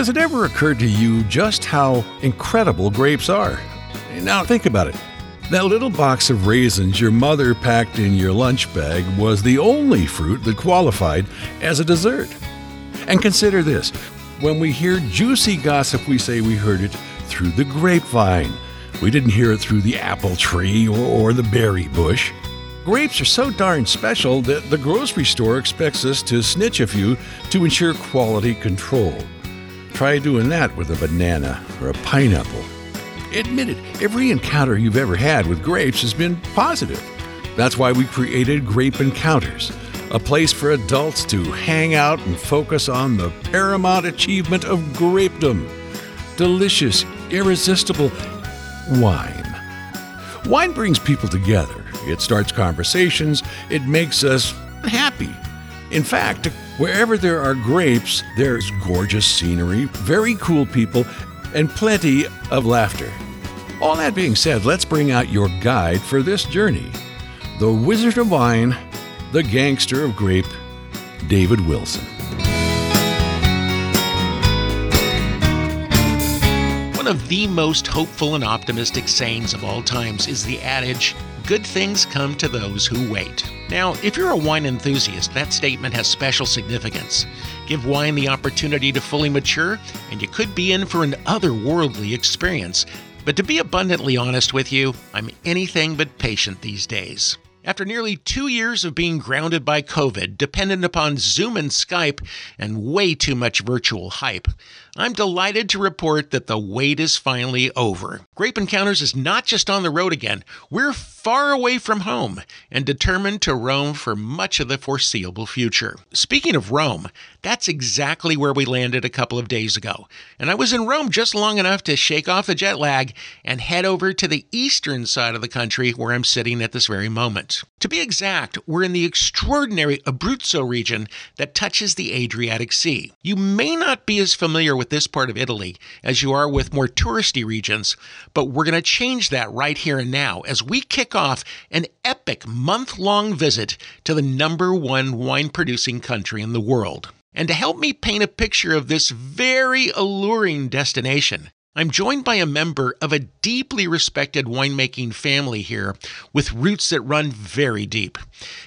Has it ever occurred to you just how incredible grapes are? Now, think about it. That little box of raisins your mother packed in your lunch bag was the only fruit that qualified as a dessert. And consider this when we hear juicy gossip, we say we heard it through the grapevine. We didn't hear it through the apple tree or, or the berry bush. Grapes are so darn special that the grocery store expects us to snitch a few to ensure quality control. Try doing that with a banana or a pineapple. Admit it, every encounter you've ever had with grapes has been positive. That's why we created Grape Encounters, a place for adults to hang out and focus on the paramount achievement of grapedom delicious, irresistible wine. Wine brings people together, it starts conversations, it makes us happy. In fact, wherever there are grapes, there's gorgeous scenery, very cool people, and plenty of laughter. All that being said, let's bring out your guide for this journey the Wizard of Wine, the Gangster of Grape, David Wilson. One of the most hopeful and optimistic sayings of all times is the adage, Good things come to those who wait. Now, if you're a wine enthusiast, that statement has special significance. Give wine the opportunity to fully mature, and you could be in for an otherworldly experience. But to be abundantly honest with you, I'm anything but patient these days. After nearly two years of being grounded by COVID, dependent upon Zoom and Skype, and way too much virtual hype, I'm delighted to report that the wait is finally over. Grape Encounters is not just on the road again, we're far away from home and determined to roam for much of the foreseeable future. Speaking of Rome, that's exactly where we landed a couple of days ago. And I was in Rome just long enough to shake off the jet lag and head over to the eastern side of the country where I'm sitting at this very moment. To be exact, we're in the extraordinary Abruzzo region that touches the Adriatic Sea. You may not be as familiar with this part of Italy as you are with more touristy regions, but we're going to change that right here and now as we kick off an epic month long visit to the number one wine producing country in the world. And to help me paint a picture of this very alluring destination, I'm joined by a member of a deeply respected winemaking family here with roots that run very deep.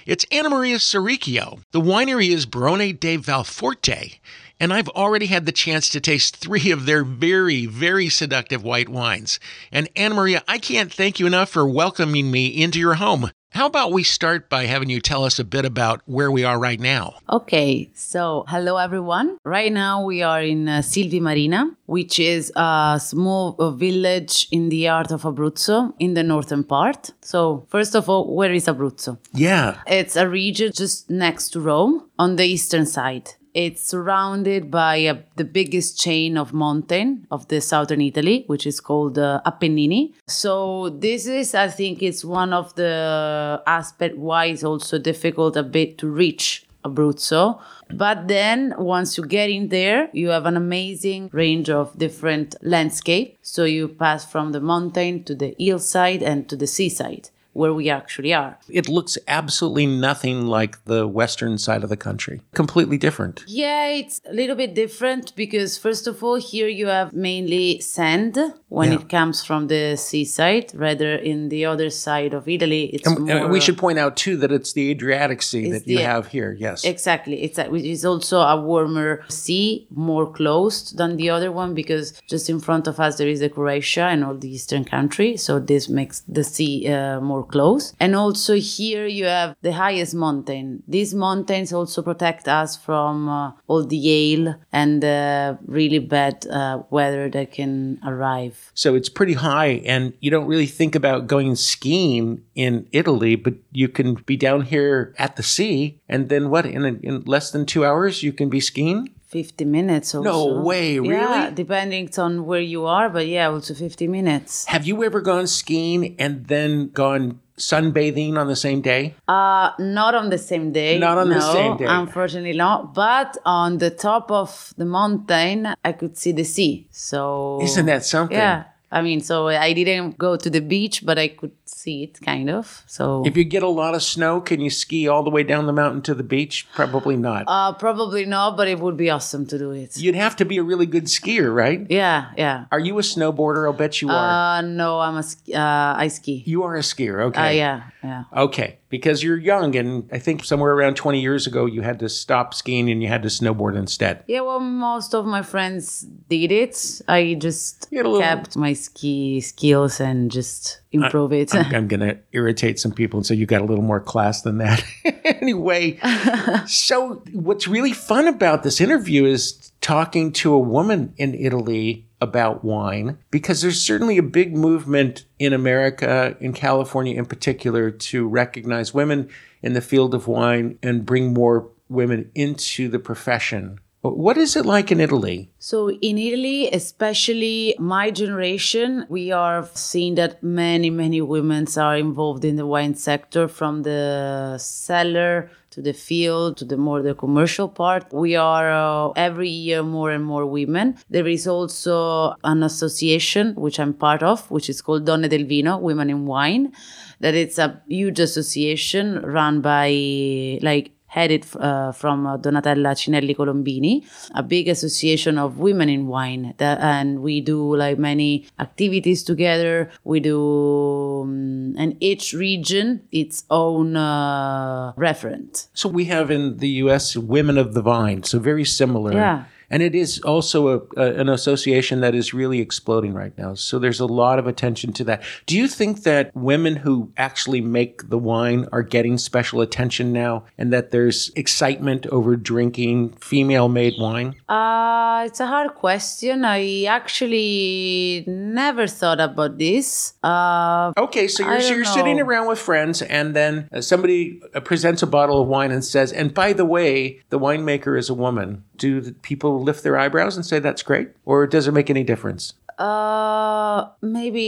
It's Anna Maria Sorricchio. The winery is Barone de Valforte, and I've already had the chance to taste three of their very, very seductive white wines. And Anna Maria, I can't thank you enough for welcoming me into your home. How about we start by having you tell us a bit about where we are right now? Okay, so hello everyone. Right now we are in uh, Silvi Marina, which is a small uh, village in the heart of Abruzzo in the northern part. So, first of all, where is Abruzzo? Yeah. It's a region just next to Rome on the eastern side. It's surrounded by uh, the biggest chain of mountain of the southern Italy, which is called uh, Appennini. So this is, I think, it's one of the aspect why it's also difficult a bit to reach Abruzzo. But then once you get in there, you have an amazing range of different landscape. So you pass from the mountain to the hillside and to the seaside where we actually are. It looks absolutely nothing like the western side of the country. Completely different. Yeah, it's a little bit different because, first of all, here you have mainly sand when Yeah. it comes from the seaside, rather in the other side of Italy, it's And, more. and we should point out too that it's the Adriatic Sea that you the- have here. Yes. Exactly. It's a, which is also a warmer sea, more closed than the other one because just in front of us there is the Croatia and all the eastern country, so this makes the sea uh, more close. And also here you have the highest mountain. These mountains also protect us from uh, all the hail and uh, really bad uh, weather that can arrive. So it's pretty high, and you don't really think about going skiing in Italy, but you can be down here at the sea, and then what? In, in less than two hours, you can be skiing. 50 minutes also. No way, really? Yeah, really? depending on where you are, but yeah, also 50 minutes. Have you ever gone skiing and then gone sunbathing on the same day? Uh, not on the same day. Not on the same day. Unfortunately not. But on the top of the mountain, I could see the sea. So Isn't that something? Yeah. I mean, so I didn't go to the beach, but I could see it kind of. So If you get a lot of snow, can you ski all the way down the mountain to the beach? Probably not. uh, probably not, but it would be awesome to do it. You'd have to be a really good skier, right? Yeah, yeah. Are you a snowboarder? I'll bet you are. Uh, no, I'm a uh, I ski. you are a skier, Uh, okay. yeah, yeah. Okay, because you're young, and I think somewhere around 20 years ago, you had to stop skiing and you had to snowboard instead. Yeah, well, most of my friends did it. I just You had a little- kept my ski skills and just improve it. I'm, I'm going to irritate some people and say you got a little more class than that. anyway, so what's really fun about this interview is talking to a woman in Italy about wine because there's certainly a big movement in America, in California in particular, to recognize women in the field of wine and bring more women into the profession. What is it like in Italy? So in Italy, especially my generation, we are seeing that many, many women are involved in the wine sector from the cellar to the field to the more the commercial part. We are uh, every year more and more women. There is also an association which I'm part of, which is called Donne del Vino, Women in Wine. That it's a huge association run by like headed uh, from uh, Donatella Cinelli Colombini, a big association of women in wine. That, and we do like many activities together. We do, um, and each region its own uh, referent. So we have in the U.S. Women of the Vine, so very similar. Yeah. And it is also a, a, an association that is really exploding right now. So there's a lot of attention to that. Do you think that women who actually make the wine are getting special attention now and that there's excitement over drinking female made wine? Uh, it's a hard question. I actually never thought about this. Uh, Okay, so you're, so you're sitting around with friends, and then uh, somebody uh, presents a bottle of wine and says, and by the way, the winemaker is a woman. Do people lift their eyebrows and say that's great? Or does it make any difference? Uh, maybe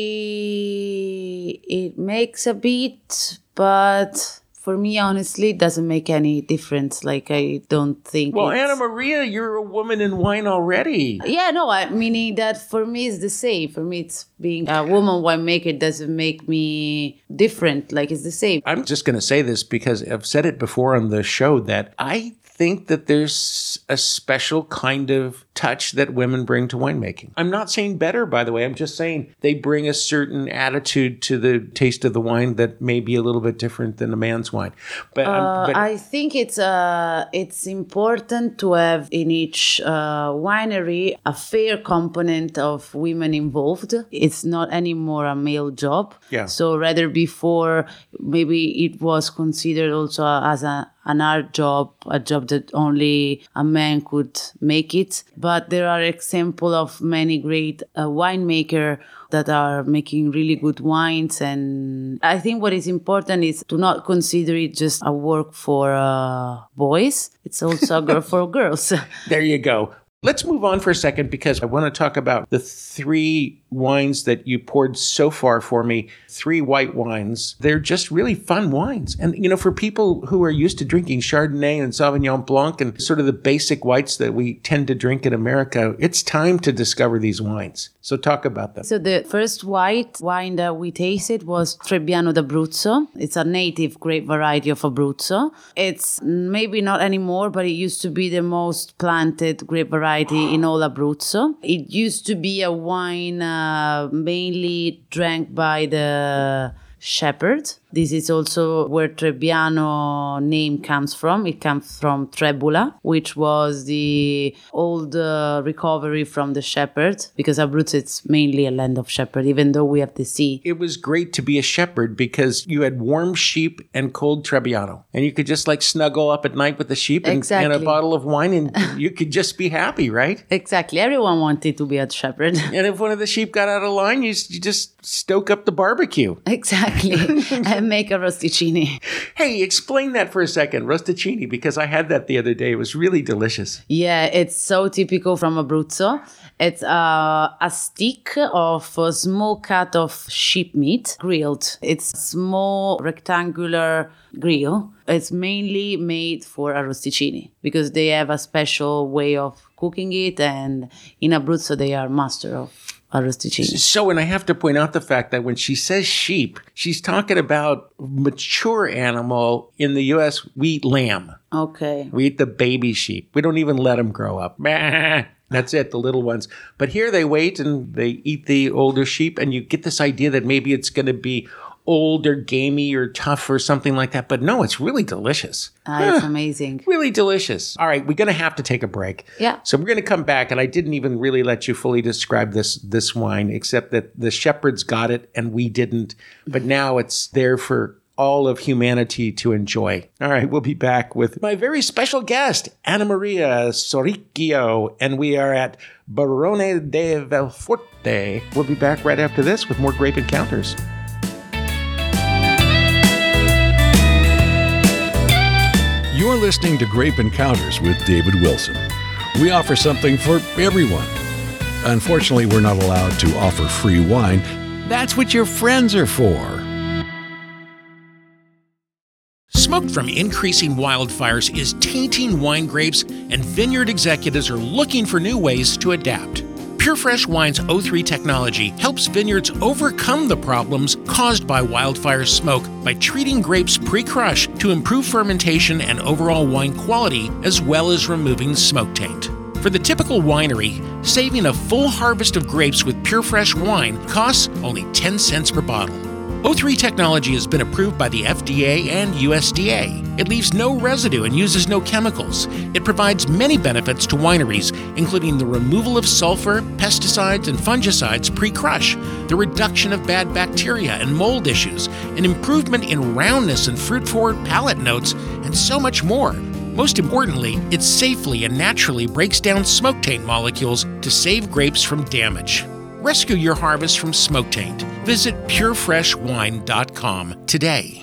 it makes a bit, but for me, honestly, it doesn't make any difference. Like, I don't think. Well, Anna Maria, you're a woman in wine already. Yeah, no, I meaning that for me it's the same. For me, it's being a woman winemaker doesn't make me different. Like it's the same. I'm just going to say this because I've said it before on the show that I think that there's a special kind of touch that women bring to winemaking. I'm not saying better, by the way. I'm just saying they bring a certain attitude to the taste of the wine that may be a little bit different than a man's wine. But, I'm- but I think it's uh it's important to have in each uh, winery a fair component of women involved. It's not anymore a male job. Yeah. So rather before maybe it was considered also as a an art job, a job that only a man could make it. But there are examples of many great uh, winemaker that are making really good wines. And I think what is important is to not consider it just a work for uh, boys. It's also a girl for girls. There you go. Let's move on for a second because I want to talk about the three wines that you poured so far for me. Three white wines. They're just really fun wines. And, you know, for people who are used to drinking Chardonnay and Sauvignon Blanc and sort of the basic whites that we tend to drink in America, it's time to discover these wines. So talk about them. So the first white wine that we tasted was Trebbiano d'Abruzzo. It's a native grape variety of Abruzzo. It's maybe not anymore, but it used to be the most planted grape variety in all Abruzzo. It used to be a wine uh, mainly drank by the shepherd. This is also where Trebbiano name comes from. It comes from Trebula, which was the old uh, recovery from the shepherd, because Abruzzo is mainly a land of shepherd, even though we have the sea. It was great to be a shepherd because you had warm sheep and cold Trebbiano. And you could just like snuggle up at night with the sheep and, and a bottle of wine and you could just be happy, right? Exactly. Everyone wanted to be a shepherd. And if one of the sheep got out of line, you, you just stoke up the barbecue. exactly. and make arrosticini. Hey, explain that for a second, rosticini, because I had that the other day. It was really delicious. Yeah, it's so typical from Abruzzo. It's uh, a stick of a small cut of sheep meat grilled. It's a small rectangular grill. It's mainly made for arrosticini because they have a special way of cooking it, and in Abruzzo they are master of So, and I have to point out the fact that when she says sheep, she's talking about mature animal. In the U.S., we eat lamb. Okay. We eat the baby sheep. We don't even let them grow up. That's it, the little ones. But here they wait and they eat the older sheep, and you get this idea that maybe it's going to be old or gamey or tough or something like that. But no, it's really delicious. Ah, it's amazing. Really delicious. All right, we're going to have to take a break. Yeah. So we're going to come back, and I didn't even really let you fully describe this this wine, except that the shepherds got it and we didn't. But now it's there for all of humanity to enjoy. All right, we'll be back with my very special guest, Anna Maria Sorricchio, and we are at Barone de Valforte. We'll be back right after this with more grape encounters. You're listening to Grape Encounters with David Wilson. We offer something for everyone. Unfortunately, we're not allowed to offer free wine. That's what your friends are for. Smoke from increasing wildfires is tainting wine grapes, and vineyard executives are looking for new ways to adapt. PureFresh Wine's O3 technology helps vineyards overcome the problems caused by wildfire smoke by treating grapes pre crush to improve fermentation and overall wine quality, as well as removing smoke taint. For the typical winery, saving a full harvest of grapes with PureFresh wine costs only 10 cents per bottle. O3 technology has been approved by the FDA and USDA. It leaves no residue and uses no chemicals. It provides many benefits to wineries, including the removal of sulfur, pesticides, and fungicides pre crush, the reduction of bad bacteria and mold issues, an improvement in roundness and fruit forward palate notes, and so much more. Most importantly, it safely and naturally breaks down smoke taint molecules to save grapes from damage. Rescue your harvest from smoke taint. Visit purefreshwine.com today.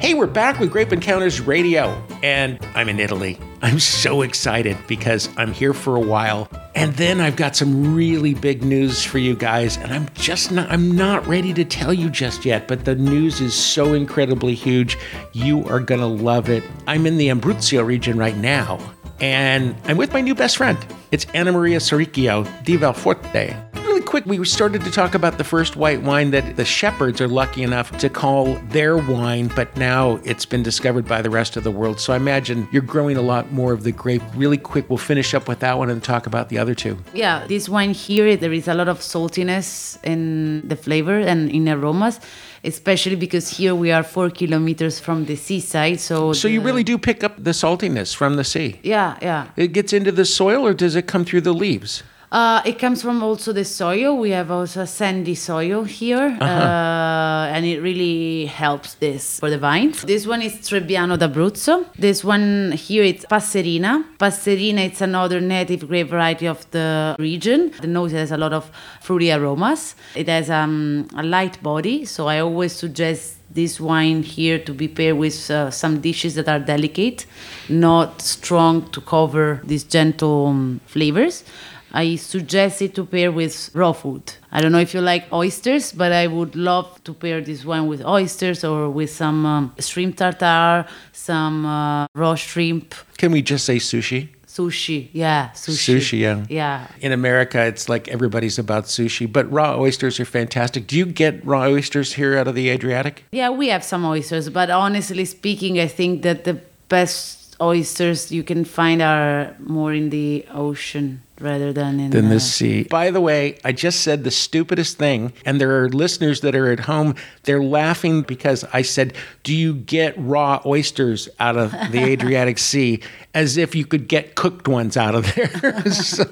Hey, we're back with Grape Encounters Radio, and I'm in Italy. I'm so excited because I'm here for a while. And then I've got some really big news for you guys, and I'm just not I'm not ready to tell you just yet, but the news is so incredibly huge. You are going to love it. I'm in the Abruzzo region right now, and I'm with my new best friend. It's Anna Maria Sorricchio di Valforte. Quick, we started to talk about the first white wine that the shepherds are lucky enough to call their wine, but now it's been discovered by the rest of the world. So I imagine you're growing a lot more of the grape. Really quick, we'll finish up with that one and talk about the other two. Yeah, this wine here, there is a lot of saltiness in the flavor and in aromas, especially because here we are four kilometers from the seaside. So, So you really do pick up the saltiness from the sea. Yeah, yeah. It gets into the soil or does it come through the leaves? Uh, it comes from also the soil. We have also sandy soil here, uh and it really helps this for the vines. This one is Trebbiano d'Abruzzo. This one here it's Passerina. Passerina it's another native grape variety of the region. The nose has a lot of fruity aromas. It has um, a light body, so I always suggest this wine here to be paired with uh, some dishes that are delicate, not strong to cover these gentle um, flavors. I suggest it to pair with raw food. I don't know if you like oysters, but I would love to pair this wine with oysters or with some um, shrimp tartare, some uh, raw shrimp, Can we just say sushi? sushi. Yeah, sushi. Sushi, yeah. Yeah. In America, it's like everybody's about sushi, but raw oysters are fantastic. Do you get raw oysters here out of the Adriatic? Yeah, we have some oysters, but honestly speaking, I think that the best oysters you can find are more in the ocean rather than in than the the sea. By the way, I just said the stupidest thing, and there are listeners that are at home. They're laughing because I said, "Do you get raw oysters out of the Adriatic Sea?" As if you could get cooked ones out of there. so,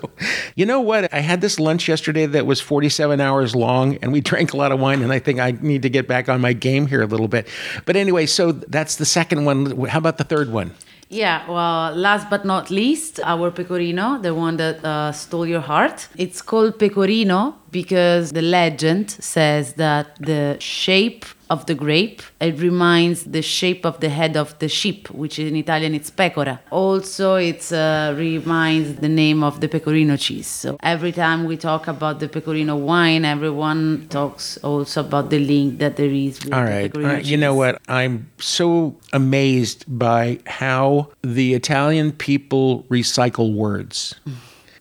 you know what? I had this lunch yesterday that was 47 hours long, and we drank a lot of wine. And I think I need to get back on my game here a little bit. But anyway, so that's the second one. How about the third one? Yeah, well, last but not least, our pecorino, the one that uh, stole your heart. It's called pecorino because the legend says that the shape of the grape it reminds the shape of the head of the sheep which in italian it's pecora also it uh, reminds the name of the pecorino cheese so every time we talk about the pecorino wine everyone talks also about the link that there is with All the pecorino right. You know what? I'm so amazed by how the Italian people recycle words.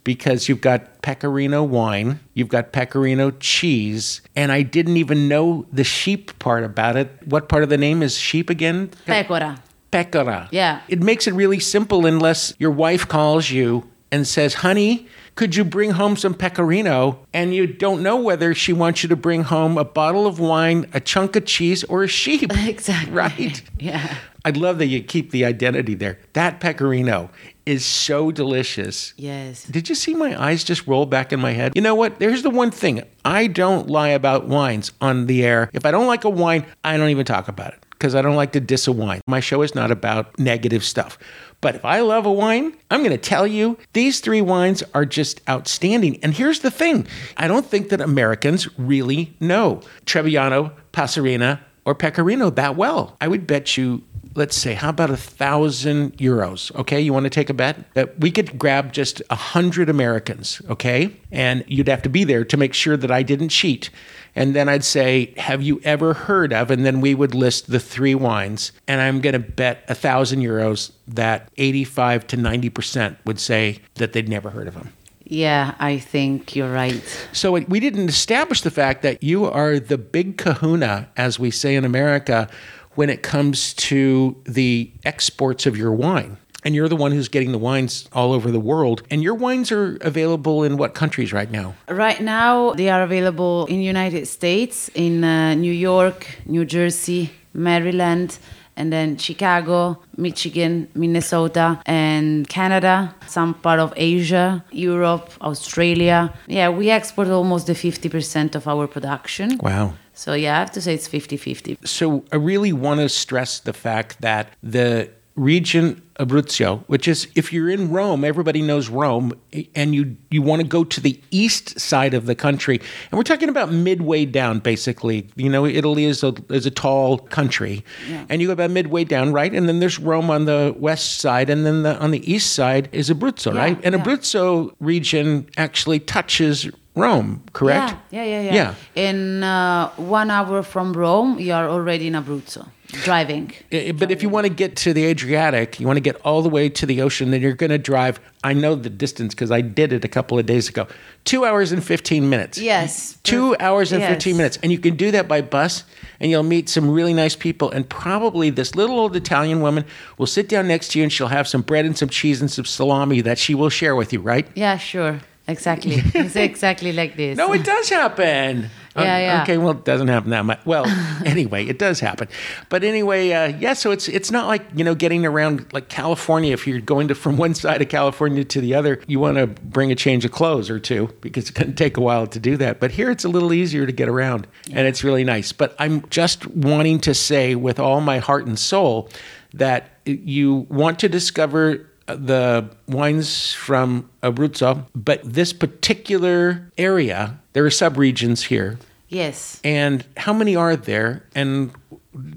Because you've got pecorino wine, you've got pecorino cheese, and I didn't even know the sheep part about it. What part of the name is sheep again? pecora Pecora. Yeah. It makes it really simple unless your wife calls you and says, honey, could you bring home some pecorino? And you don't know whether she wants you to bring home a bottle of wine, a chunk of cheese, or a sheep. exactly Right? yeah I love that you keep the identity there. That pecorino is so delicious. yes Did you see my eyes just roll back in my head? You know what? There's the one thing. I don't lie about wines on the air. If I don't like a wine, I don't even talk about it because I don't like to diss a wine. My show is not about negative stuff. But if I love a wine, I'm going to tell you these three wines are just outstanding. And here's the thing I don't think that Americans really know Trebbiano, Passerina, or Pecorino that well. I would bet you let's say, how about a thousand euros? Okay, you want to take a bet that we could grab just a hundred Americans, okay, and you'd have to be there to make sure that I didn't cheat. And then I'd say, have you ever heard of? And then we would list the three wines, and I'm going to bet a thousand euros that 85 to 90 percent would say that they'd never heard of them. yeah i think you're right So we didn't establish the fact that you are the big kahuna, as we say in America, when it comes to the exports of your wine. And you're the one who's getting the wines all over the world. And your wines are available in what countries right now? Right now, they are available in United States, in uh, New York, New Jersey, Maryland, and then Chicago, Michigan, Minnesota, and Canada, some part of Asia, Europe, Australia. Yeah, we export almost the 50% of our production. Wow. So yeah, I have to say it's 50-50. So I really want to stress the fact that the region Abruzzo, which is if you're in Rome, everybody knows Rome, and you you want to go to the east side of the country, and we're talking about midway down, basically. You know, Italy is a is a tall country, and you go about midway down, right? And then there's Rome on the west side, and then the, on the east side is Abruzzo, Yeah, right? And yeah. Abruzzo region actually touches Rome, correct? Yeah, yeah, yeah. Yeah. yeah. In uh, one hour from Rome, you are already in Abruzzo, driving. But if you want to get to the Adriatic, you want to get all the way to the ocean, then you're going to drive. I know the distance because I did it a couple of days ago. Two hours and 15 minutes. Yes. Two hours and 15 minutes. And you can do that by bus, and you'll meet some really nice people. And probably this little old Italian woman will sit down next to you and she'll have some bread and some cheese and some salami that she will share with you, right? Yeah, sure. Exactly. it's exactly like this. No, it does happen. Yeah, Uh, yeah. Okay, well, it doesn't happen that much. Well, anyway, it does happen. But anyway, uh, yeah. So it's it's not like you know getting around like California. If you're going to from one side of California to the other, you want to bring a change of clothes or two because it's going to take a while to do that. But here, it's a little easier to get around, and it's really nice. But I'm just wanting to say with all my heart and soul that you want to discover the wines from Abruzzo, but this particular area, there are subregions here. Yes. And how many are there? And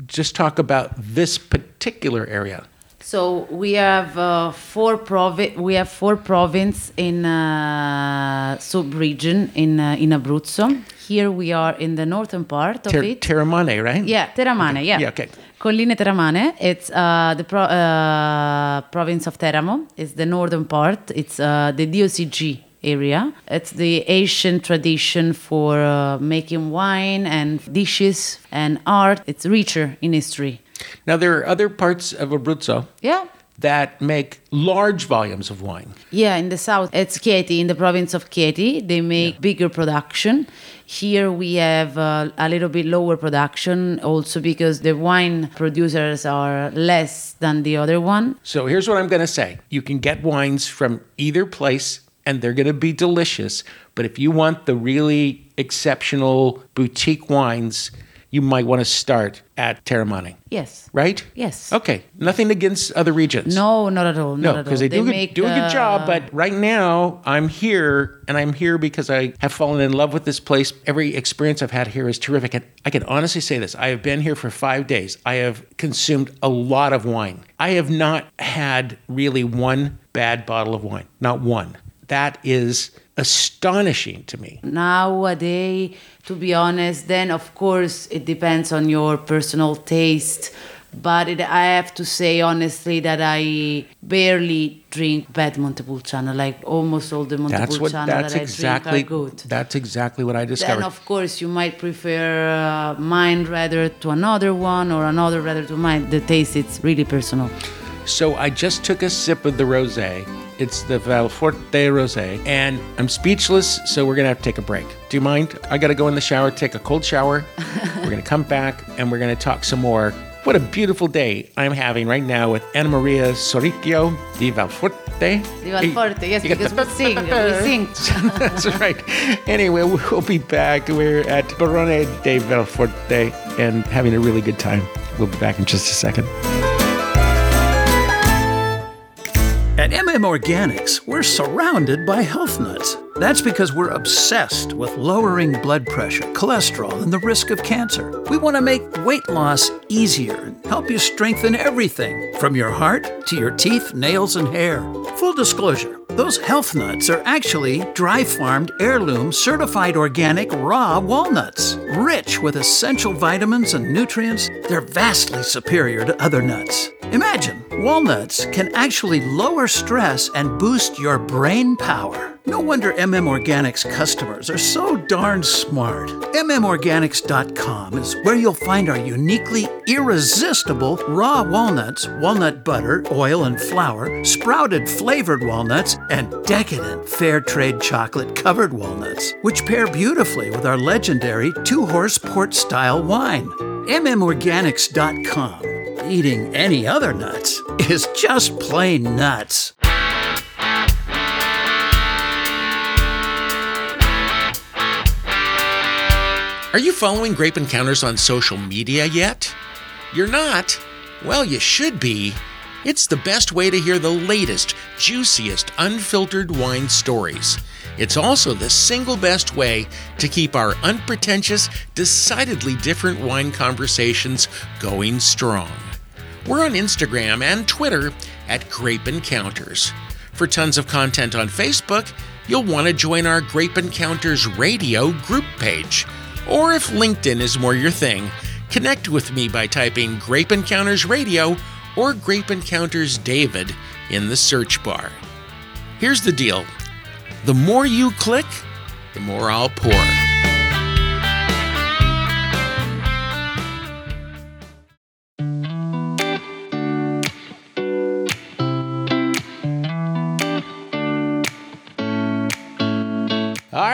just talk about this particular area. So we have uh, four provi- We have four province in uh, sub-region in uh, in Abruzzo. Here we are in the northern part of Ter- it. Teramane, right? yeah, Teramane. Yeah. Yeah, okay. Colline Teramane. It's uh, the pro- uh, province of Teramo. It's the northern part. It's uh, the DOCG area. It's the ancient tradition for uh, making wine and dishes and art. It's richer in history. Now, there are other parts of Abruzzo Yeah. That make large volumes of wine. Yeah, in the south, it's Chieti, in the province of Chieti. They make bigger production. Here we have uh, a little bit lower production, also because the wine producers are less than the other one. So here's what I'm going to say you can get wines from either place and they're going to be delicious. But if you want the really exceptional boutique wines, you might want to start at Teramane, Yes. right? Yes. Okay. Nothing against other regions. No, not at all. No, Not at because all. they, do, make, do a good uh, job. But right now, I'm here, and I'm here because I have fallen in love with this place. Every experience I've had here is terrific. And I can honestly say this I have been here for five days. I have consumed a lot of wine. I have not had really one bad bottle of wine, not one. That is astonishing to me. nowadays to be honest then of course it depends on your personal taste but it, i have to say honestly that i barely drink bad montepulciano like almost all the That's montepulciano That's that exactly. i drink are good That's exactly what I then discovered. of course you might prefer uh, mine rather to another one or another rather to mine the taste it's really personal So I just took a sip of the rosé. It's the Valforte rosé, and I'm speechless. So we're gonna have to take a break. Do you mind? I gotta go in the shower, take a cold shower. we're gonna come back, and we're gonna talk some more. What a beautiful day I'm having right now with Anna Maria Sorricchio di Valforte. Di Valforte, yes, You because we sing, we sing. That's right. Anyway, we'll be back. We're at Barone de Valforte and having a really good time. We'll be back in just a second. At MM Organics, we're surrounded by health nuts. That's because we're obsessed with lowering blood pressure, cholesterol, and the risk of cancer. We want to make weight loss easier and help you strengthen everything from your heart to your teeth, nails, and hair. Full disclosure those health nuts are actually dry farmed, heirloom, certified organic raw walnuts. Rich with essential vitamins and nutrients, they're vastly superior to other nuts. Imagine, walnuts can actually lower stress and boost your brain power. No wonder MM Organics customers are so darn smart. MMOrganics.com is where you'll find our uniquely irresistible raw walnuts, walnut butter, oil, and flour, sprouted flavored walnuts, and decadent fair trade chocolate covered walnuts, which pair beautifully with our legendary two horse port style wine. MMOrganics.com. Eating any other nuts is just plain nuts. Are you following Grape Encounters on social media yet? You're not? Well, you should be. It's the best way to hear the latest, juiciest, unfiltered wine stories. It's also the single best way to keep our unpretentious, decidedly different wine conversations going strong. We're on Instagram and Twitter at Grape Encounters. For tons of content on Facebook, you'll want to join our Grape Encounters Radio group page. Or if LinkedIn is more your thing, connect with me by typing Grape Encounters Radio or Grape Encounters David in the search bar. Here's the deal the more you click, the more I'll pour.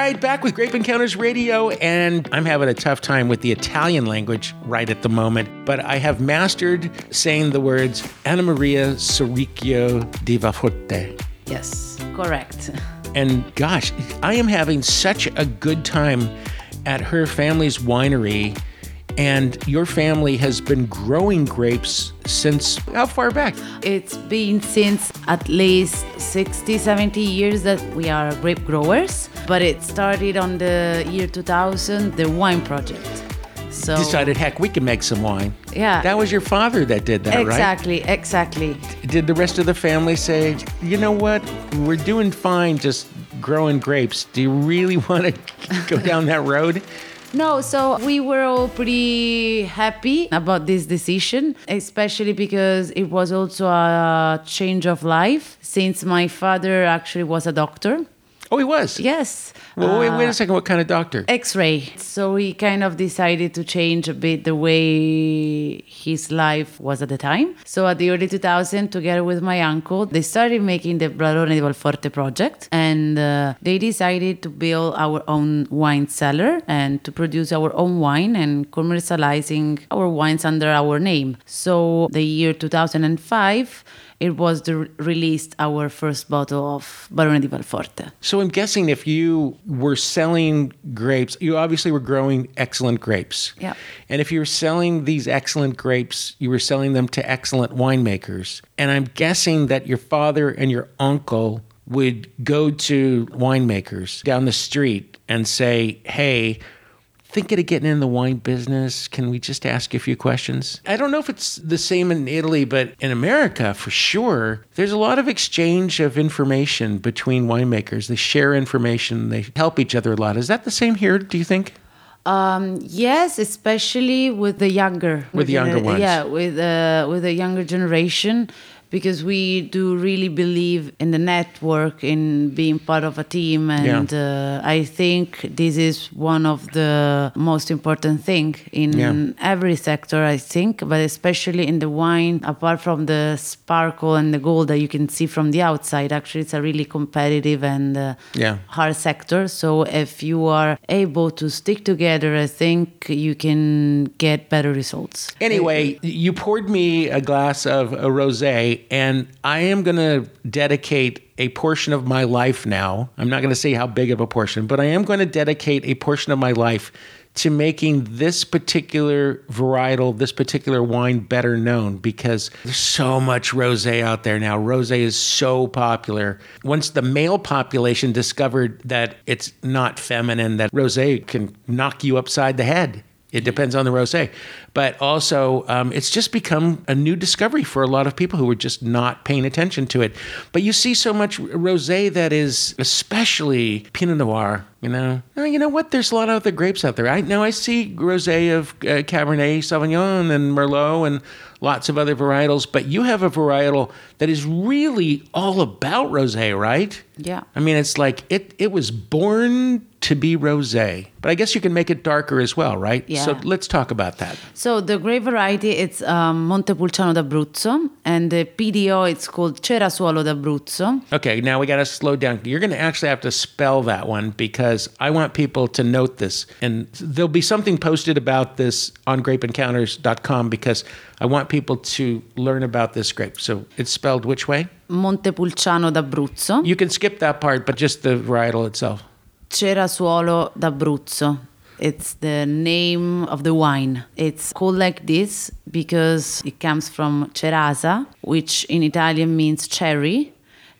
Right, back with Grape Encounters Radio, and I'm having a tough time with the Italian language right at the moment, but I have mastered saying the words Anna Maria Sorricchio di Valforte. yes correct And gosh, I am having such a good time at her family's winery. And your family has been growing grapes since how far back? It's been since at least 60, 70 years that we are grape growers, but it started on the year 2000, the wine project. So Decided, heck, we can make some wine. Yeah. That was your father that did that, right? exactly, exactly. Did the rest of the family say, you know what, we're doing fine just growing grapes. Do you really want to go down that road? No, so we were all pretty happy about this decision, especially because it was also a change of life since my father actually was a doctor. Oh, he was. Yes. Well, wait, wait a second. What kind of doctor? X-ray. So he kind of decided to change a bit the way his life was at the time. So at the early 2000, together with my uncle, they started making the Barone di Valforte project, and uh, they decided to build our own wine cellar and to produce our own wine and commercializing our wines under our name. So the year 2005 it was the released our first bottle of Barone di Valforte. So I'm guessing if you were selling grapes, you obviously were growing excellent grapes. Yeah. And if you were selling these excellent grapes, you were selling them to excellent winemakers. And I'm guessing that your father and your uncle would go to winemakers down the street and say, hey, thinking of getting in the wine business. Can we just ask you a few questions? I don't know if it's the same in Italy, but in America, for sure, there's a lot of exchange of information between winemakers. They share information, they help each other a lot. Is that the same here, do you think? Um, yes, especially with the younger, With the younger ones. Yeah, with uh, with the younger generation, because we do really believe in the network, in being part of a team, and uh, I think this is one of the most important thing in Yeah. every sector. I think, but especially in the wine, apart from the sparkle and the gold that you can see from the outside, actually, it's a really competitive and uh, Yeah. hard sector. So if you are able to stick together, I think you can get better results. Anyway, you poured me a glass of a rosé, and I am going to dedicate a portion of my life now. I'm not going to say how big of a portion, but I am going to dedicate a portion of my life to making this particular varietal, this particular wine better known because there's so much rosé out there now. Rosé is so popular. Once the male population discovered that it's not feminine, that rosé can knock you upside the head. It depends on the rosé, but also um, it's just become a new discovery for a lot of people who were just not paying attention to it. But you see so much rosé that is especially Pinot Noir. You know, Oh, you know what? There's a lot of other grapes out there. I now I see rosé of uh, Cabernet Sauvignon and Merlot and lots of other varietals, but you have a varietal that is really all about rosé, right? Yeah. I mean, it's like it it was born to be rosé, but I guess you can make it darker as well, right? Yeah. So let's talk about that. So the grape variety it's um, Montepulciano d'Abruzzo, and the PDO it's called Cerasuolo d'Abruzzo. Okay, now we got to slow down. You're going to actually have to spell that one because I want people to note this. And there'll be something posted about this on grapeencounters.com because I want people to learn about this grape. So it's spelled which way? Montepulciano d'Abruzzo, You can skip that part, but just the varietal itself. Cerasuolo d'Abruzzo. It's the name of the wine. It's called like this because it comes from cerasa, which in Italian means cherry.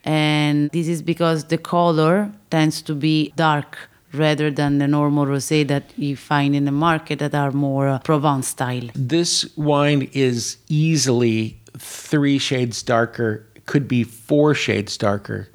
And this is because the color tends to be dark rather than the normal rosé that you find in the market that are more uh, Provence style. This wine is easily three shades darker, could be four shades darker.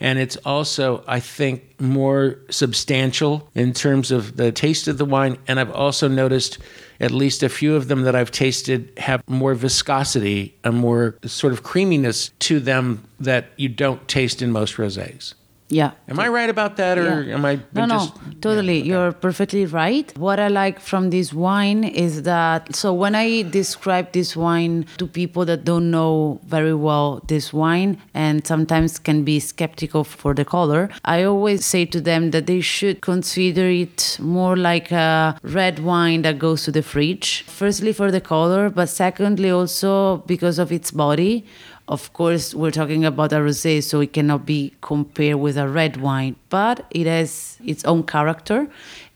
And it's also, I think, more substantial in terms of the taste of the wine. And I've also noticed at least a few of them that I've tasted have more viscosity, a more sort of creaminess to them that you don't taste in most rosés. Yeah. Am I right about that, or Yeah. am I No, just no, totally. You're perfectly right. What I like from this wine is that so when I describe this wine to people that don't know very well this wine and sometimes can be skeptical for the color, I always say to them that they should consider it more like a red wine that goes to the fridge. Firstly, for the color, but secondly, also because of its body. Of course, we're talking about a rosé, so it cannot be compared with a red wine, but it has its own character.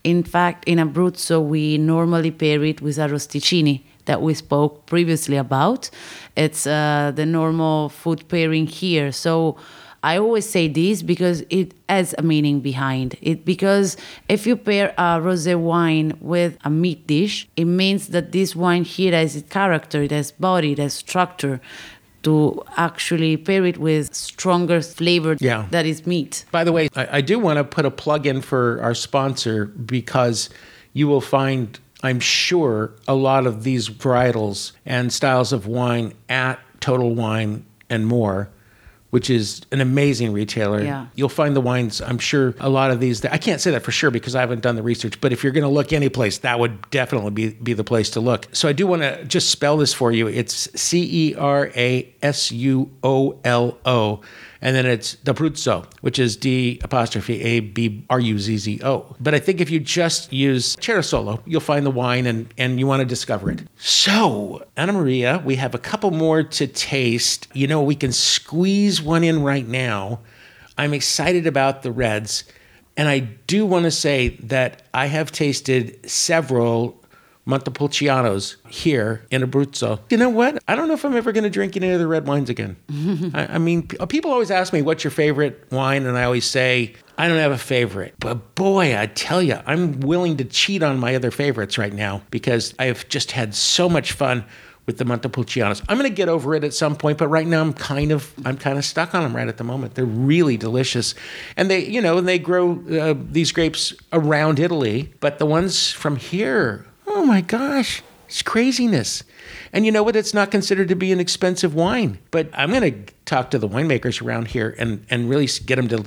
In fact, in Abruzzo, we normally pair it with arrosticini that we spoke previously about. It's uh, the normal food pairing here. So I always say this because it has a meaning behind it. Because if you pair a rosé wine with a meat dish, it means that this wine here has its character, it has body, it has structure to actually pair it with stronger flavor Yeah. that is meat. By the way, I, I do want to put a plug in for our sponsor because you will find, I'm sure, a lot of these varietals and styles of wine at Total Wine and more. Which is an amazing retailer. Yeah. You'll find the wines. I'm sure a lot of these. I can't say that for sure because I haven't done the research. But if you're going to look any place, that would definitely be be the place to look. So I do want to just spell this for you. It's C E R A S U O L O, and then it's D'Abruzzo, which is D apostrophe A B R U Z Z O. But I think if you just use Cerasolo, you'll find the wine and, and you want to discover it. So, Anna Maria, we have a couple more to taste. You know, we can squeeze one in right now. I'm excited about the reds. And I do want to say that I have tasted several Montepulcianos here in Abruzzo. You know what? I don't know if I'm ever going to drink any of the red wines again. I, I, mean, people always ask me, what's your favorite wine? And I always say, I don't have a favorite. But boy, I tell you, I'm willing to cheat on my other favorites right now because I've just had so much fun with the Montepulcianos. I'm going to get over it at some point, but right now I'm kind of I'm kind of stuck on them right at the moment. They're really delicious, and they you know and they grow uh, these grapes around Italy, but the ones from here, oh my gosh, it's craziness. And you know what? It's not considered to be an expensive wine. But I'm going to talk to the winemakers around here and, and really get them to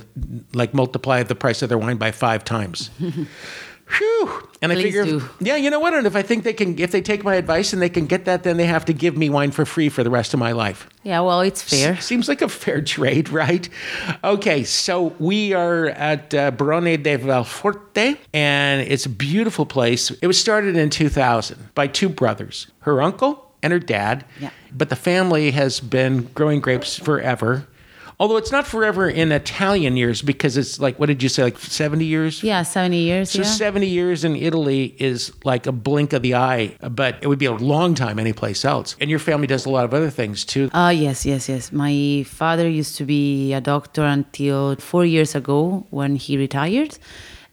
like multiply the price of their wine by five times. Whew. And Please I figure, do. yeah, you know what? And if I think they can, if they take my advice and they can get that, then they have to give me wine for free for the rest of my life. Yeah, well, it's fair. Seems like a fair trade, right? Okay, so we are at uh, Barone de Valforte, and it's a beautiful place. It was started in 2000 by two brothers, her uncle and her dad. Yeah. But the family has been growing grapes forever. Although it's not forever in Italian years because it's like, what did you say, like 70 years? Yeah, 70 years. So yeah. 70 years in Italy is like a blink of the eye, but it would be a long time anyplace else. And your family does a lot of other things too. Uh, yes, yes, yes. My father used to be a doctor until four years ago when he retired.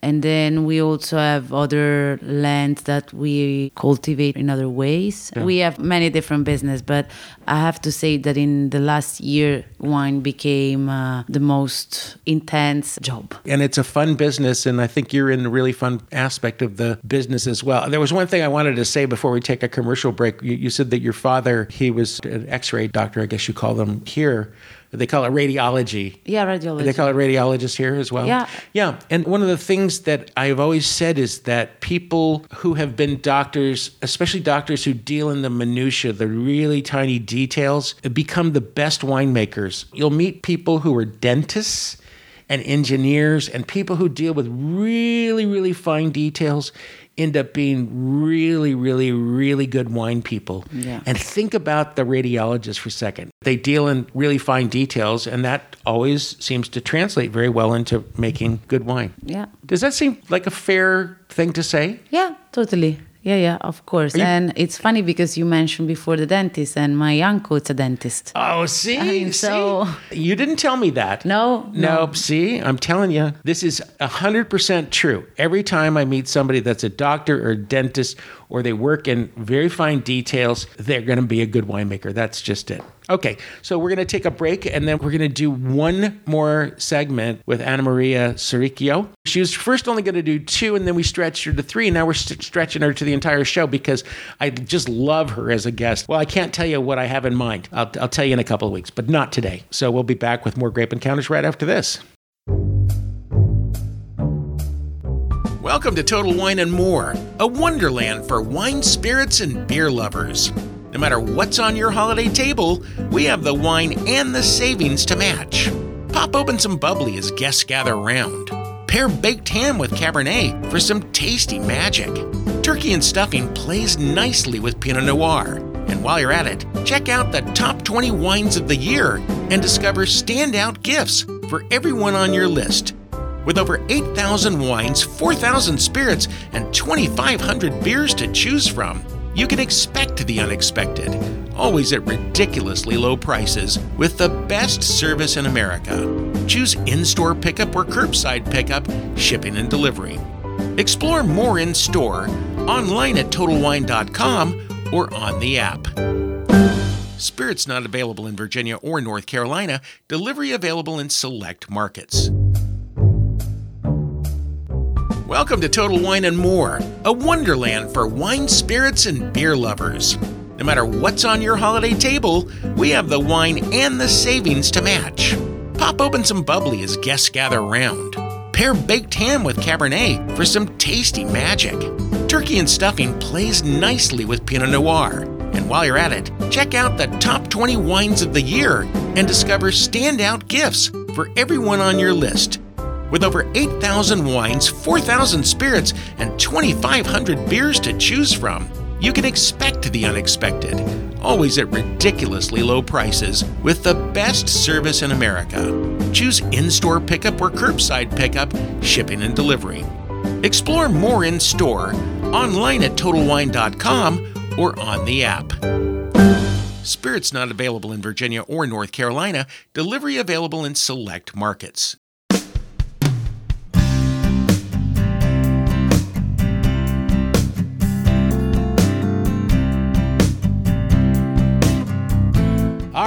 And then we also have other lands that we cultivate in other ways. We have many different business, but I have to say that in the last year, wine became uh, the most intense job. and it's a fun business and i think you're in a really fun aspect of the business as well there was one thing i wanted to say before we take a commercial break you, you said that your father he was an x-ray doctor i guess you call them here they call it radiology Yeah, radiology. they call it radiologist here as well Yeah. yeah and one of the things that i've always said is that people who have been doctors especially doctors who deal in the minutia the really tiny details become the best winemakers you'll meet people who are dentists and engineers and people who deal with really, really fine details end up being really, really, really good wine people. Yeah. And think about the radiologist for a second. They deal in really fine details, and that always seems to translate very well into making good wine. Yeah. Does that seem like a fair thing to say? Yeah, totally. Yeah, yeah, of course. you- and it's funny because you mentioned before the dentist, and my uncle is a dentist. Oh, see, I mean, see? so- you didn't tell me that. No, no. Nope. See, I'm telling you, this is 100% true. Every time I meet somebody that's a doctor or a dentist or they work in very fine details, they're going to be a good winemaker. That's just it. Okay, so we're going to take a break and then we're going to do one more segment with Anna Maria Sorricchio. She was first only going to do two and then we stretched her to three. And now we're st- stretching her to the entire show because I just love her as a guest. Well, I can't tell you what I have in mind. I'll, I'll tell you in a couple of weeks, but not today. So we'll be back with more Grape Encounters right after this. Welcome to Total Wine and More, a wonderland for wine, spirits, and beer lovers. No matter what's on your holiday table, we have the wine and the savings to match. Pop open some bubbly as guests gather around. Pair baked ham with Cabernet for some tasty magic. Turkey and stuffing plays nicely with Pinot Noir. And while you're at it, check out the top 20 wines of the year and discover standout gifts for everyone on your list. With over 8,000 wines, 4,000 spirits, and 2,500 beers to choose from, you can expect the unexpected, always at ridiculously low prices, with the best service in America. Choose in store pickup or curbside pickup, shipping and delivery. Explore more in store, online at TotalWine.com, or on the app. Spirits not available in Virginia or North Carolina, delivery available in select markets. Welcome to Total Wine and More, a wonderland for wine, spirits, and beer lovers. No matter what's on your holiday table, we have the wine and the savings to match. Pop open some bubbly as guests gather around. Pair baked ham with Cabernet for some tasty magic. Turkey and stuffing plays nicely with Pinot Noir. And while you're at it, check out the top 20 wines of the year and discover standout gifts for everyone on your list. With over 8,000 wines, 4,000 spirits, and 2,500 beers to choose from, you can expect the unexpected, always at ridiculously low prices, with the best service in America. Choose in store pickup or curbside pickup, shipping and delivery. Explore more in store, online at TotalWine.com, or on the app. Spirits not available in Virginia or North Carolina, delivery available in select markets.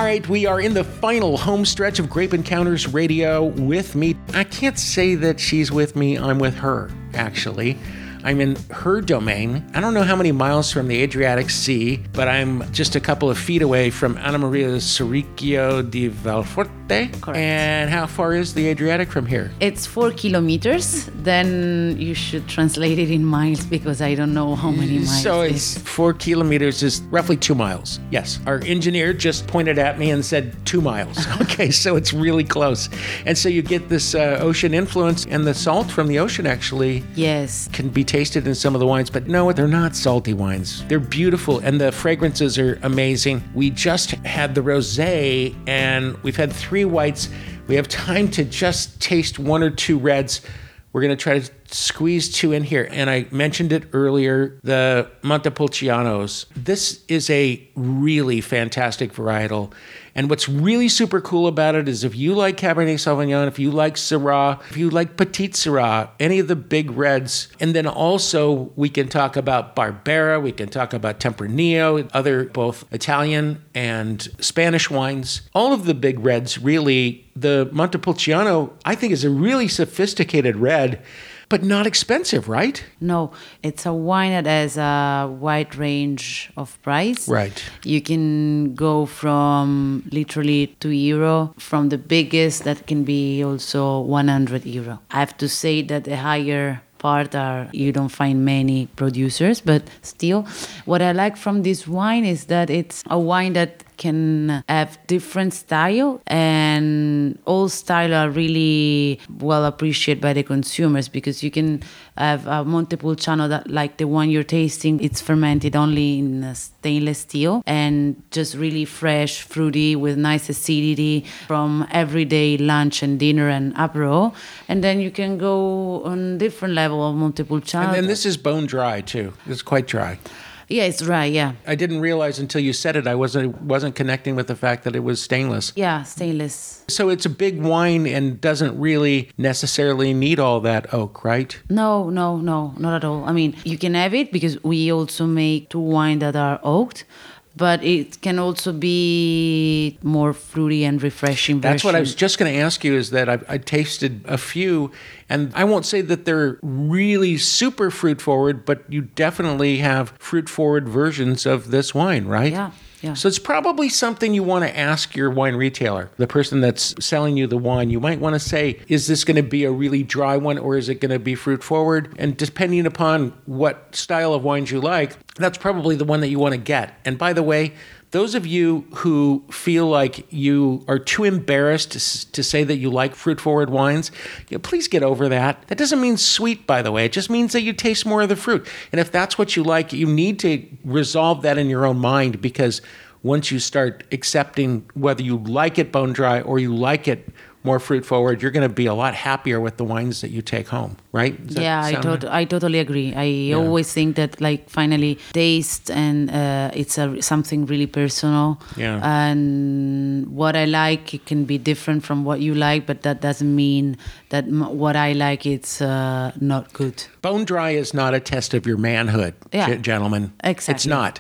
Right, we are in the final home stretch of Grape Encounters Radio with me. I can't say that she's with me, I'm with her, actually. I'm in her domain. I don't know how many miles from the Adriatic Sea, but I'm just a couple of feet away from Anna Maria Sorricchio di Valforte. Correct. And how far is the Adriatic from here? It's four kilometers. Then you should translate it in miles because I don't know how many miles. So it's is. four kilometers is roughly two miles. Yes. Our engineer just pointed at me and said two miles. Okay, so it's really close. And so you get this uh, ocean influence, and the salt from the ocean actually yes. can be tasted in some of the wines, but no, they're not salty wines. They're beautiful, and the fragrances are amazing. We just had the rosé, and we've had three whites. We have time to just taste one or two reds. We're going to try to squeeze two in here. And I mentioned it earlier the Montepulcianos. This is a really fantastic varietal. And what's really super cool about it is if you like Cabernet Sauvignon, if you like Syrah, if you like Petit Syrah, any of the big reds, and then also we can talk about Barbera, we can talk about Tempranillo, other both Italian and Spanish wines. All of the big reds, really, the Montepulciano, I think, is a really sophisticated red, but not expensive, right? No, it's a wine that has a wide range of price. Right. You can go from literally 2 euro, from the biggest that can be also 100 euro. I have to say that the higher part are you don't find many producers but still what i like from this wine is that it's a wine that can have different style and all style are really well appreciated by the consumers because you can have a Montepulciano that like the one you're tasting it's fermented only in stainless steel and just really fresh fruity with nice acidity from everyday lunch and dinner and apero and then you can go on different level of Montepulciano And then this is bone dry too. It's quite dry. Yeah it's dry yeah I didn't realize until you said it. I wasn't wasn't connecting with the fact that it was stainless. yeah stainless So it's a big wine and doesn't really necessarily need all that oak, right? No, no, no, not at all. I mean, you can have it because we also make two wine that are oaked, but it can also be more fruity and refreshing. That's what I was just going to ask you. Is that I, I tasted a few, and I won't say that they're really super fruit forward, but you definitely have fruit forward versions of this wine, right? Yeah, yeah. So it's probably something you want to ask your wine retailer, the person that's selling you the wine. You might want to say, is this going to be a really dry one or is it going to be fruit forward? And depending upon what style of wines you like, that's probably the one that you want to get. And by the way, those of you who feel like you are too embarrassed to, to say that you like fruit forward wines, you know, please get over that. That doesn't mean sweet, by the way. It just means that you taste more of the fruit. And if that's what you like, you need to resolve that in your own mind because once you start accepting whether you like it bone dry or you like it more fruit forward, you're going to be a lot happier with the wines that you take home, right? Yeah, I, tot- I totally agree. I always think that like finally taste and uh, it's a something really personal. Yeah. And what I like it can be different from what you like, but that doesn't mean that m- what I like it's uh, not good. Bone dry is not a test of your manhood, Yeah. ge- gentlemen. It's not.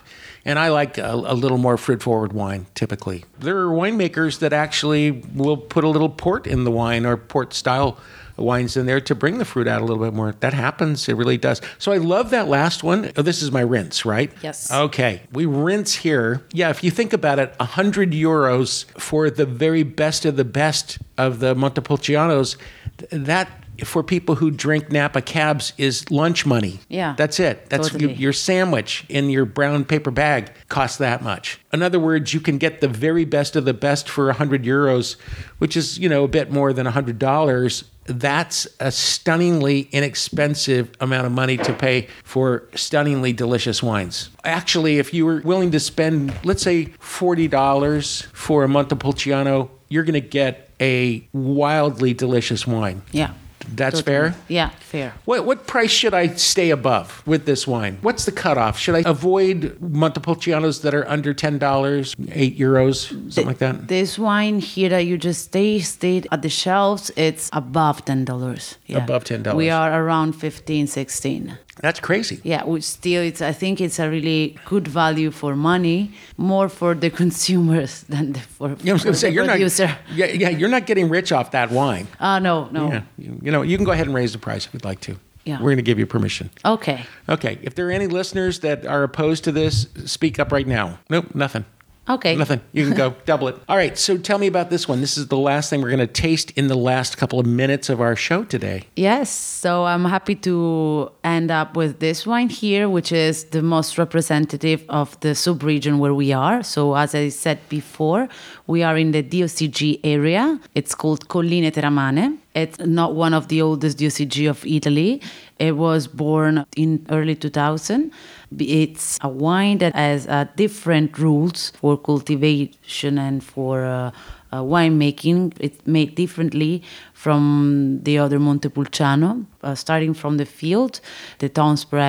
And I like a, a little more fruit forward wine typically. There are winemakers that actually will put a little port in the wine or port style wines in there to bring the fruit out a little bit more. That happens. It really does. So I love that last one. Oh, this is my rinse, right? Yes. Okay. We rinse here. Yeah, if you think about it, 100 euros for the very best of the best of the Montepulcianos, th- that for people who drink Napa cabs is lunch money. Yeah. That's it. That's Totally. your, your sandwich in your brown paper bag costs that much. In other words, you can get the very best of the best for 100 euros, which is, you know, a bit more than $100. That's a stunningly inexpensive amount of money to pay for stunningly delicious wines. Actually, if you were willing to spend, let's say, $40 for a Montepulciano, you're going to get a wildly delicious wine. Yeah. That's fair? Yeah, fair. What, what price should I stay above with this wine? What's the cutoff? Should I avoid Montepulcianos that are under $10, 8 euros, something like that? This wine here that you just tasted at the shelves, it's above ten dollars. Yeah. Above $10. We are around 15, 16. That's crazy. Yeah, which still it's I think it's a really good value for money, more for the consumers than the, for, Yeah, I was for say the you're producer. not. Yeah, yeah, you're not getting rich off that wine. Uh no, no. Yeah, you, you know, you can go ahead and raise the price if you'd like to. Yeah. We're going to give you permission. Okay. Okay, if there are any listeners that are opposed to this, speak up right now. Nope, nothing. Okay. Nothing. You can go double it. All right, so tell me about this one. This is the last thing we're going to taste in the last couple of minutes of our show today. Yes, so I'm happy to end up with this wine here, which is the most representative of the sub-region where we are. So, as I said before, we are in the DOCG area. It's called Colline Teramane. It's not one of the oldest DOCG of Italy. It was born in early 2000. It's a wine that has uh, different rules for cultivation and for uh, uh, winemaking. It's made differently from the other Montepulciano, uh, starting from the field, the tons per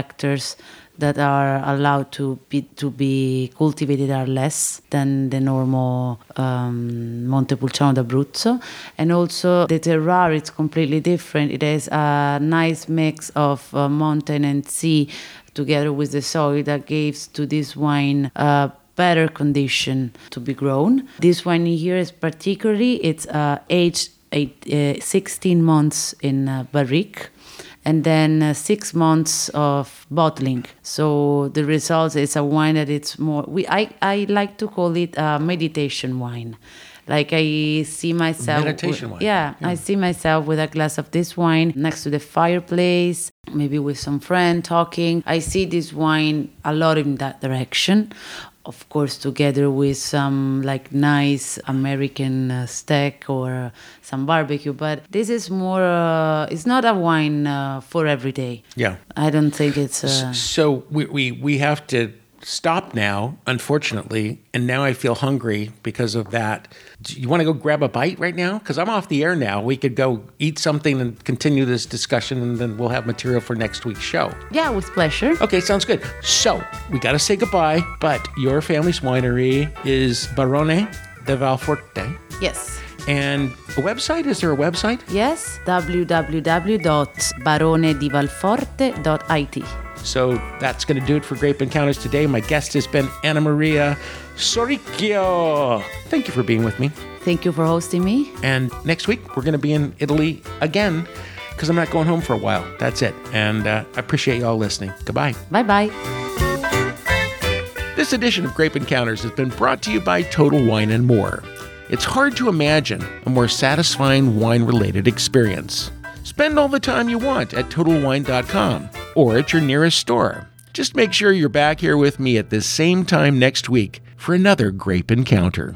that are allowed to be to be cultivated are less than the normal um, Montepulciano d'Abruzzo, and also the terroir is completely different. It has a nice mix of uh, mountain and sea together with the soil that gives to this wine a better condition to be grown. This wine here is particularly it's uh, aged eight, uh, 16 months in uh, barrique and then uh, six months of bottling. So the result is a wine that it's more. We I I like to call it a meditation wine. Like I see myself. Meditation with- wine. Yeah, I see myself with a glass of this wine next to the fireplace, maybe with some friend talking. I see this wine a lot in that direction. Of course, together with some like nice American uh, steak or uh, some barbecue, but this is more. Uh, it's not a wine uh, for every day. Yeah. I don't think it's. Uh, So we, we, we have to stop now, unfortunately, and now I feel hungry because of that. Do you want to go grab a bite right now? Because I'm off the air now. We could go eat something and continue this discussion, and then we'll have material for next week's show. yeah, with pleasure. Okay, sounds good. So we got to say goodbye, but your family's winery is Barone de Valforte. Yes. And a website? Is there a website? Yes, www.baronedivalforte.it. So that's going to do it for Grape Encounters today. My guest has been Anna Maria Sorricchio. Thank you for being with me. Thank you for hosting me. And next week, we're going to be in Italy again because I'm not going home for a while. That's it. And uh, I appreciate you all listening. Goodbye. Bye bye. This edition of Grape Encounters has been brought to you by Total Wine and More. It's hard to imagine a more satisfying wine related experience. Spend all the time you want at TotalWine.com or at your nearest store. Just make sure you're back here with me at this same time next week for another Grape Encounter.